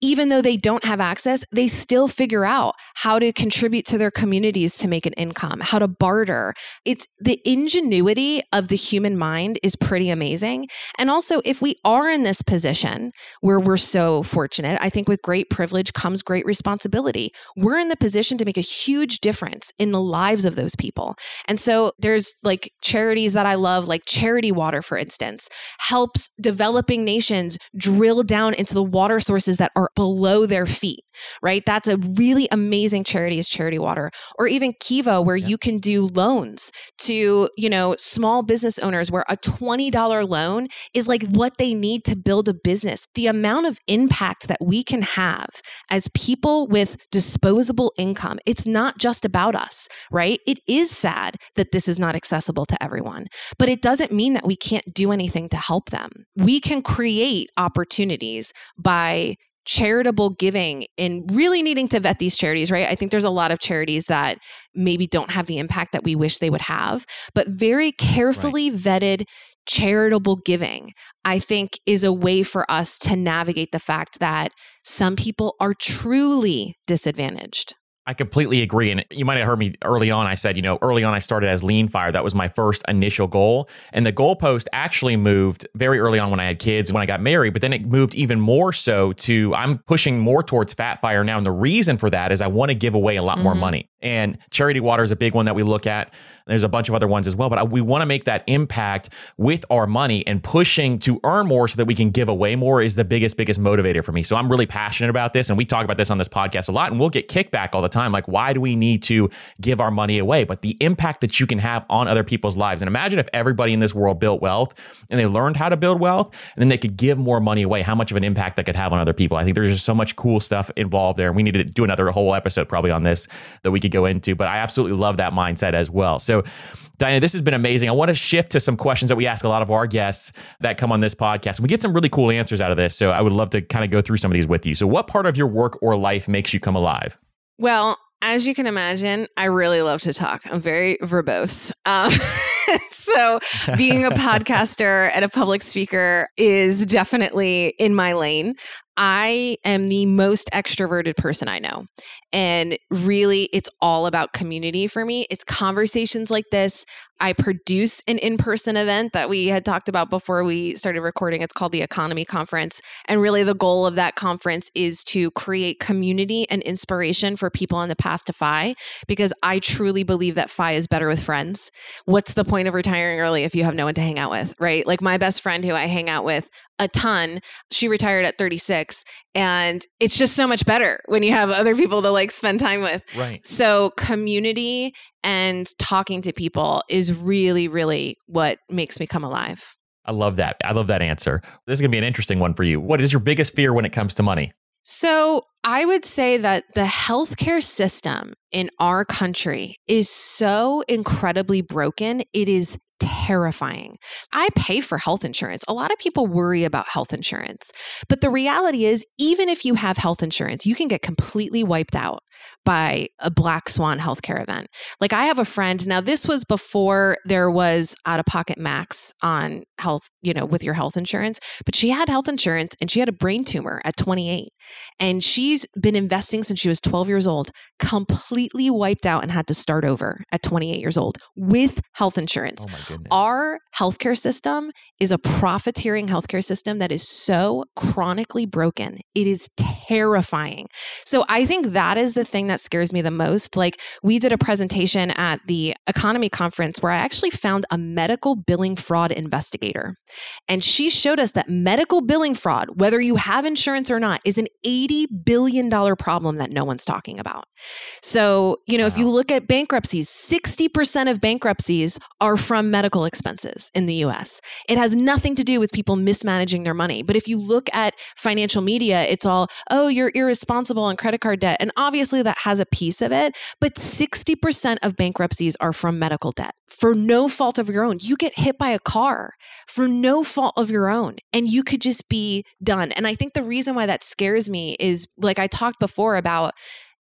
Speaker 2: even though they don't have access, they still figure out how to contribute to their communities to make an income, how to barter. It's the ingenuity of the human mind is pretty amazing. And also, if we are in this position where we're so fortunate, I think with great privilege comes great responsibility. We're in the position to make a huge difference in the lives of those people. And so there's like charities that I love, like Charity Water, for instance, helps developing nations drill down into the water sources that are below their feet, right? That's a really amazing charity is Charity Water. Or even Kiva, where yeah. you can do loans to, you know, small business owners where a $20 loan is like what they need to build a business. The amount of impact that we can have as people with disposable income, it's not just about us, right? It is sad that this is not accessible to everyone, but it doesn't mean that we can't do anything to help them. We can create opportunities by charitable giving and really needing to vet these charities, right? I think there's a lot of charities that maybe don't have the impact that we wish they would have, but very carefully right. vetted charitable giving, I think, is a way for us to navigate the fact that some people are truly disadvantaged.
Speaker 1: I completely agree. And you might have heard me early on. I said, you know, early on, I started as lean fire. That was my first initial goal. And the goalpost actually moved very early on when I had kids, when I got married, but then it moved even more so to I'm pushing more towards fat fire now. And the reason for that is I want to give away a lot mm-hmm. more money. And charity water is a big one that we look at. There's a bunch of other ones as well, but we want to make that impact with our money and pushing to earn more so that we can give away more is the biggest, biggest motivator for me. So I'm really passionate about this. And we talk about this on this podcast a lot, and we'll get kickback all the time. Like, why do we need to give our money away? But the impact that you can have on other people's lives. And imagine if everybody in this world built wealth and they learned how to build wealth and then they could give more money away, how much of an impact that could have on other people. I think there's just so much cool stuff involved there. And we need to do another whole episode probably on this that we could go into. But I absolutely love that mindset as well. So, Diania, this has been amazing. I want to shift to some questions that we ask a lot of our guests that come on this podcast. We get some really cool answers out of this. So I would love to kind of go through some of these with you. So, what part of your work or life makes you come alive?
Speaker 2: Well, as you can imagine, I really love to talk. I'm very verbose. Um, so, being a podcaster and a public speaker is definitely in my lane. I am the most extroverted person I know. And really, it's all about community for me. It's conversations like this. I produce an in person event that we had talked about before we started recording. It's called the EconoMe Conference. And really, the goal of that conference is to create community and inspiration for people on the path to FI because I truly believe that FI is better with friends. What's the point of retiring early if you have no one to hang out with, right? Like my best friend who I hang out with a ton, she retired at 36. And it's just so much better when you have other people to like spend time with.
Speaker 1: Right.
Speaker 2: So, community and talking to people is really, really what makes me come alive.
Speaker 1: I love that. I love that answer. This is going to be an interesting one for you. What is your biggest fear when it comes to money?
Speaker 2: So, I would say that the healthcare system in our country is so incredibly broken. It is terrifying. I pay for health insurance. A lot of people worry about health insurance. But the reality is, even if you have health insurance, you can get completely wiped out by a black swan healthcare event. Like I have a friend, now this was before there was out of pocket max on health, you know, with your health insurance, but she had health insurance and she had a brain tumor at 28. And she's been investing since she was 12 years old, completely wiped out and had to start over at 28 years old with health insurance.
Speaker 1: Oh.
Speaker 2: Our healthcare system is a profiteering healthcare system that is so chronically broken. It is terrifying. So I think that is the thing that scares me the most. Like we did a presentation at the EconoMe conference where I actually found a medical billing fraud investigator. And she showed us that medical billing fraud, whether you have insurance or not, is an $80 billion problem that no one's talking about. So, you know, wow. if you look at bankruptcies, 60% of bankruptcies are from medical expenses in the US. It has nothing to do with people mismanaging their money. But if you look at financial media, it's all, oh, you're irresponsible on credit card debt. And obviously that has a piece of it. But 60% of bankruptcies are from medical debt for no fault of your own. You get hit by a car for no fault of your own, and you could just be done. And I think the reason why that scares me is like I talked before about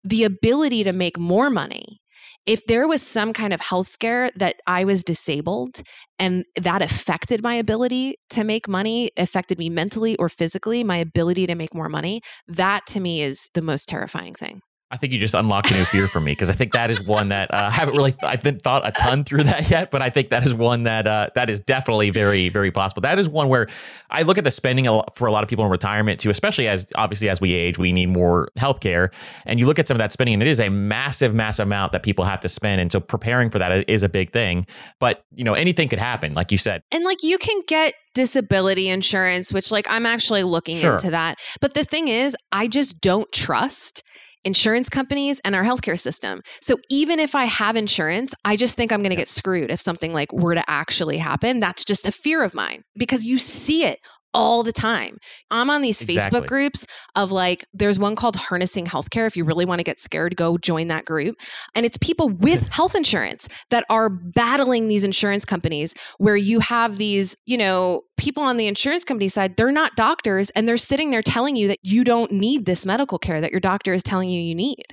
Speaker 2: the ability to make more money if there was some kind of health scare that I was disabled and that affected my ability to make money, affected me mentally or physically, my ability to make more money, that to me is the most terrifying thing.
Speaker 1: I think you just unlocked a new fear for me because I think that is one that uh, I haven't really I have thought a ton through that yet, but I think that is one that uh, that is definitely very very possible. That is one where I look at the spending for a lot of people in retirement too, especially as obviously as we age, we need more health care, and you look at some of that spending, and it is a massive massive amount that people have to spend, and so preparing for that is a big thing. But you know anything could happen, like you said,
Speaker 2: and like you can get disability insurance, which like I'm actually looking sure. into that. But the thing is, I just don't trust insurance companies and our healthcare system. So even if I have insurance, I just think I'm going to get screwed if something like were to actually happen. That's just a fear of mine because you see it all the time. I'm on these exactly. Facebook groups of like, there's one called Harnessing Healthcare. If you really want to get scared, go join that group. And it's people with health insurance that are battling these insurance companies where you have these, you know, people on the insurance company side, they're not doctors and they're sitting there telling you that you don't need this medical care that your doctor is telling you you need.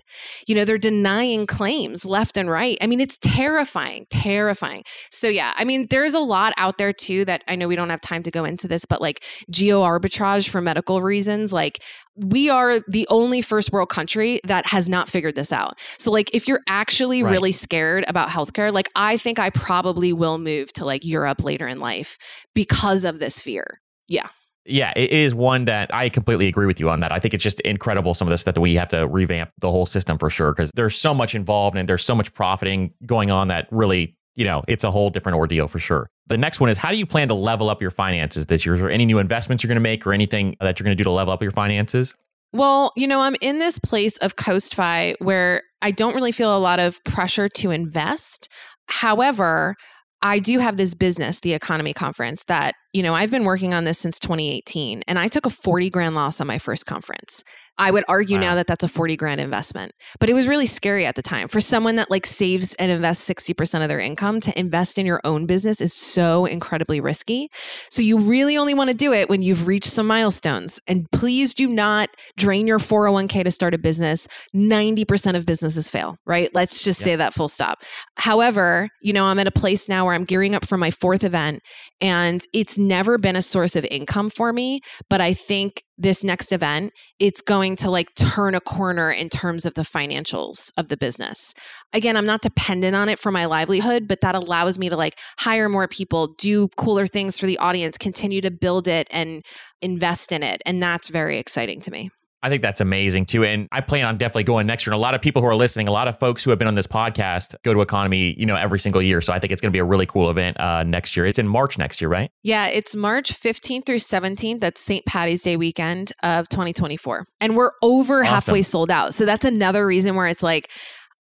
Speaker 2: You know, they're denying claims left and right. I mean, it's terrifying, terrifying. So, yeah, I mean, there's a lot out there too that I know we don't have time to go into this, but like geo arbitrage for medical reasons, like we are the only first world country that has not figured this out. So like if you're actually right. really scared about healthcare, like I think I probably will move to like Europe later in life because of this fear. Yeah.
Speaker 1: Yeah, it is one that I completely agree with you on that. I think it's just incredible some of the stuff that we have to revamp the whole system for sure because there's so much involved and there's so much profiting going on that really, you know, it's a whole different ordeal for sure. The next one is how do you plan to level up your finances this year? Is there any new investments you're going to make or anything that you're going to do to level up your finances?
Speaker 2: Well, you know, I'm in this place of coast CoastFi where I don't really feel a lot of pressure to invest. However, I do have this business, the EconoMe conference, that, you know, I've been working on this since 2018 and I took a 40 grand loss on my first conference. I would argue wow. now that that's a 40 grand investment. But it was really scary at the time. For someone that like saves and invests 60% of their income to invest in your own business is so incredibly risky. So you really only want to do it when you've reached some milestones. And please do not drain your 401k to start a business. 90% of businesses fail, right? Let's just yep. say that full stop. However, you know, I'm at a place now where I'm gearing up for my fourth event and it's never been a source of income for me, but I think this next event, it's going to like turn a corner in terms of the financials of the business. Again, I'm not dependent on it for my livelihood, but that allows me to like hire more people, do cooler things for the audience, continue to build it and invest in it. And that's very exciting to me.
Speaker 1: I think that's amazing too. And I plan on definitely going next year. And a lot of people who are listening, a lot of folks who have been on this podcast go to EconoMe, you know, every single year. So I think it's going to be a really cool event uh, next year. It's in March next year, right?
Speaker 2: Yeah, it's March 15th through 17th. That's St. Patty's Day weekend of 2024. And we're over awesome. halfway sold out. So that's another reason where it's like,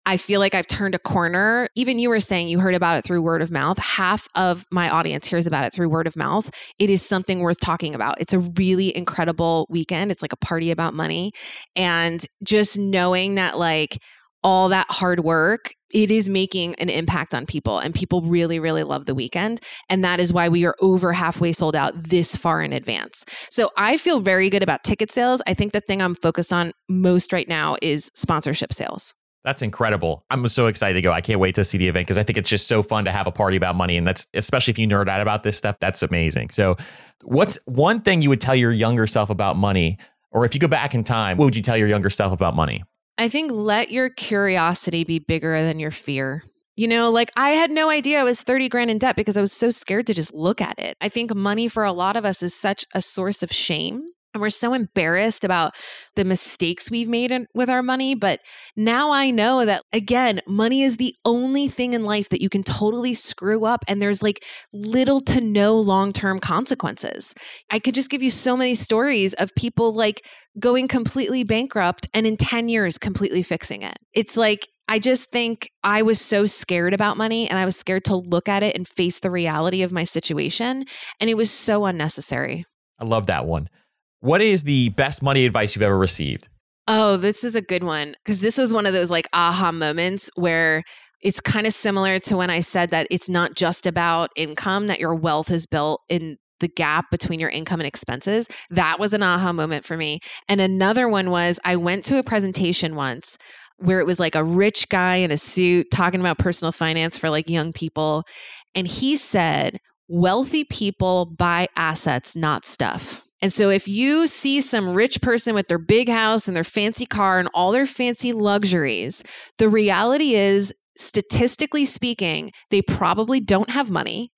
Speaker 2: I feel like I've turned a corner. Even you were saying you heard about it through word of mouth. Half of my audience hears about it through word of mouth. It is something worth talking about. It's a really incredible weekend. It's like a party about money. And just knowing that, like, all that hard work, it is making an impact on people. And people really, really love the weekend. And that is why we are over halfway sold out this far in advance. So I feel very good about ticket sales. I think the thing I'm focused on most right now is sponsorship sales.
Speaker 1: That's incredible. I'm so excited to go. I can't wait to see the event because I think it's just so fun to have a party about money. And that's, especially if you nerd out about this stuff, that's amazing. So, what's one thing you would tell your younger self about money? Or if you go back in time, what would you tell your younger self about money?
Speaker 2: I think let your curiosity be bigger than your fear. You know, like I had no idea I was 30 grand in debt because I was so scared to just look at it. I think money for a lot of us is such a source of shame and we're so embarrassed about the mistakes we've made in, with our money. But now I know that, again, money is the only thing in life that you can totally screw up. And there's like little to no long term consequences. I could just give you so many stories of people like going completely bankrupt and in 10 years completely fixing it. It's like, I just think I was so scared about money and I was scared to look at it and face the reality of my situation. And it was so unnecessary.
Speaker 1: I love that one. What is the best money advice you've ever received?
Speaker 2: Oh, this is a good one because this was one of those like aha moments where it's kind of similar to when I said that it's not just about income, that your wealth is built in the gap between your income and expenses. That was an aha moment for me. And another one was I went to a presentation once where it was like a rich guy in a suit talking about personal finance for like young people. And he said, wealthy people buy assets, not stuff. And so if you see some rich person with their big house and their fancy car and all their fancy luxuries, the reality is, statistically speaking, they probably don't have money.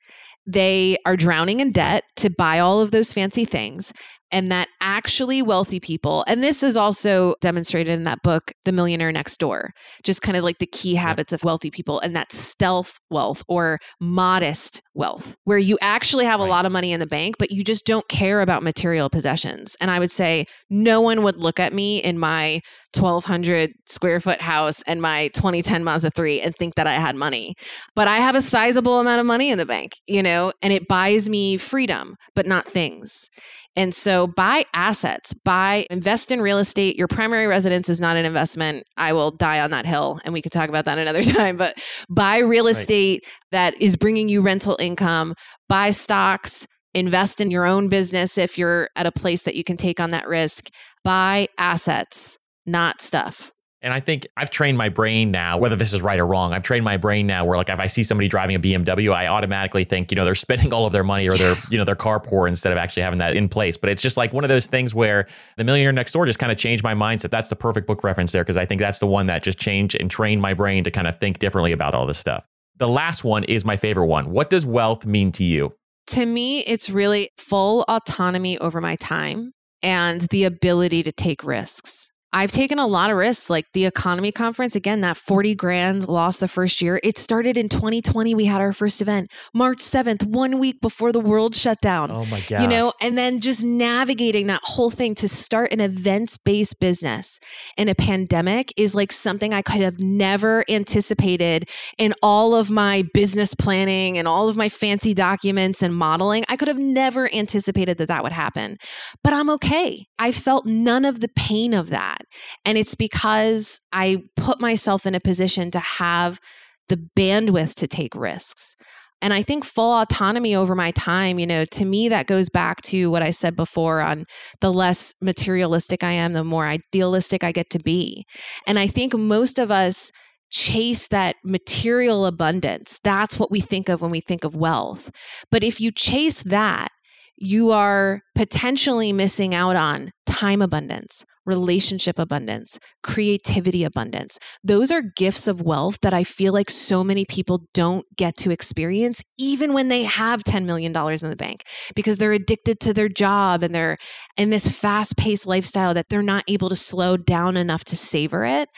Speaker 2: They are drowning in debt to buy all of those fancy things and that actually wealthy people, and this is also demonstrated in that book, The Millionaire Next Door, just kind of like the key habits of wealthy people and that stealth wealth or modest wealth, where you actually have right. a lot of money in the bank, but you just don't care about material possessions. And I would say no one would look at me in my 1200 square foot house and my 2010 Mazda 3 and think that I had money. But I have a sizable amount of money in the bank, you know, and it buys me freedom, but not things. And so buy assets, buy, invest in real estate. Your primary residence is not an investment. I will die on that hill and we could talk about that another time, but buy real estate that is bringing you rental income, buy stocks, invest in your own business if you're at a place that you can take on that risk, buy assets, not stuff.
Speaker 1: And I think I've trained my brain now, whether this is right or wrong, I've trained my brain now where like if I see somebody driving a BMW, I automatically think, you know, they're spending all of their money or they're, you know, their car poor instead of actually having that in place. But it's just like one of those things where the millionaire next door just kind of changed my mindset. That's the perfect book reference there because I think that's the one that just changed and trained my brain to kind of think differently about all this stuff. The last one is my favorite one. What does wealth mean to you?
Speaker 2: To me, it's really full autonomy over my time and the ability to take risks. I've taken a lot of risks, like the EconoMe conference. Again, that 40 grand lost the first year. It started in 2020. We had our first event, March 7th, one week before the world shut down.
Speaker 1: Oh my God.
Speaker 2: You know, and then just navigating that whole thing to start an events based business in a pandemic is like something I could have never anticipated in all of my business planning and all of my fancy documents and modeling. I could have never anticipated that that would happen. But I'm okay. I felt none of the pain of that. And it's because I put myself in a position to have the bandwidth to take risks. And I think full autonomy over my time, you know, to me, that goes back to what I said before on the less materialistic I am, the more idealistic I get to be. And I think most of us chase that material abundance. That's what we think of when we think of wealth. But if you chase that, you are potentially missing out on time abundance, relationship abundance, creativity abundance. Those are gifts of wealth that I feel like so many people don't get to experience, even when they have $10 million in the bank, because they're addicted to their job and they're in this fast paced lifestyle that they're not able to slow down enough to savor it.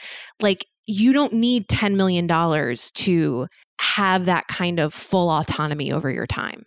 Speaker 2: Like, you don't need $10 million to have that kind of full autonomy over your time.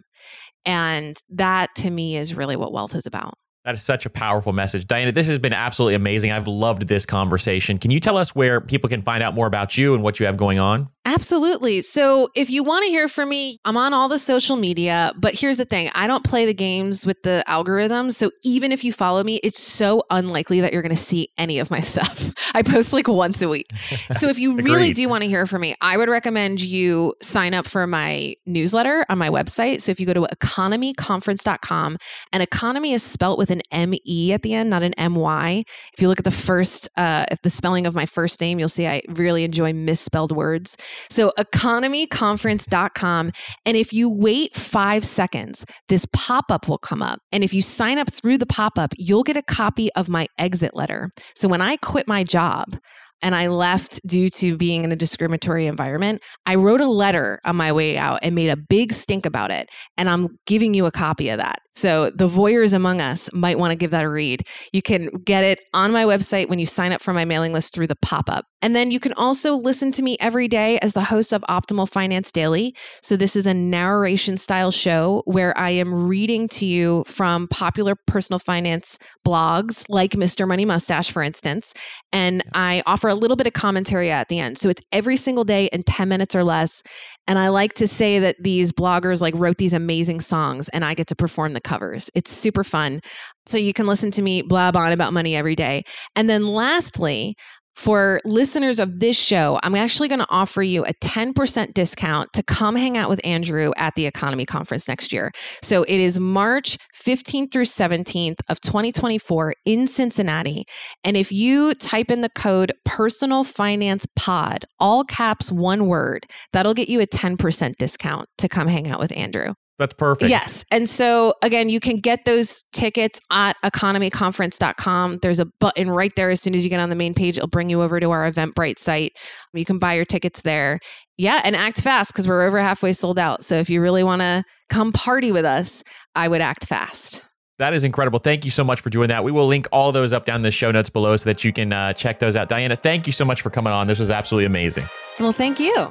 Speaker 2: And that to me is really what wealth is about.
Speaker 1: That is such a powerful message. Diania, this has been absolutely amazing. I've loved this conversation. Can you tell us where people can find out more about you and what you have going on?
Speaker 2: Absolutely. So, if you want to hear from me, I'm on all the social media. But here's the thing I don't play the games with the algorithms. So, even if you follow me, it's so unlikely that you're going to see any of my stuff. I post like once a week. So, if you really do want to hear from me, I would recommend you sign up for my newsletter on my website. So, if you go to economeconference.com, and economy is spelt with an M E at the end, not an M Y. If you look at the first, uh, if the spelling of my first name, you'll see I really enjoy misspelled words. So, economeconference.com. And if you wait five seconds, this pop up will come up. And if you sign up through the pop up, you'll get a copy of my exit letter. So, when I quit my job, and I left due to being in a discriminatory environment, I wrote a letter on my way out and made a big stink about it. And I'm giving you a copy of that. So the voyeurs among us might want to give that a read. You can get it on my website when you sign up for my mailing list through the pop up. And then you can also listen to me every day as the host of Optimal Finance Daily. So this is a narration style show where I am reading to you from popular personal finance blogs like Mr. Money Mustache, for instance. And I offer a little bit of commentary at the end. So it's every single day in 10 minutes or less. And I like to say that these bloggers like wrote these amazing songs and I get to perform the covers. It's super fun. So you can listen to me blab on about money every day. And then lastly, for listeners of this show, I'm actually going to offer you a 10% discount to come hang out with Andrew at the EconoMe Conference next year. So it is March 15th through 17th of 2024 in Cincinnati. And if you type in the code personal finance pod, all caps, one word, that'll get you a 10% discount to come hang out with Andrew.
Speaker 1: That's perfect.
Speaker 2: Yes. And so again, you can get those tickets at economeconference.com. There's a button right there as soon as you get on the main page. It'll bring you over to our Eventbrite site. You can buy your tickets there. Yeah, and act fast because we're over halfway sold out. So if you really want to come party with us, I would act fast.
Speaker 1: That is incredible. Thank you so much for doing that. We will link all those up down in the show notes below so that you can uh, check those out. Diania, thank you so much for coming on. This was absolutely amazing.
Speaker 2: Well, thank you.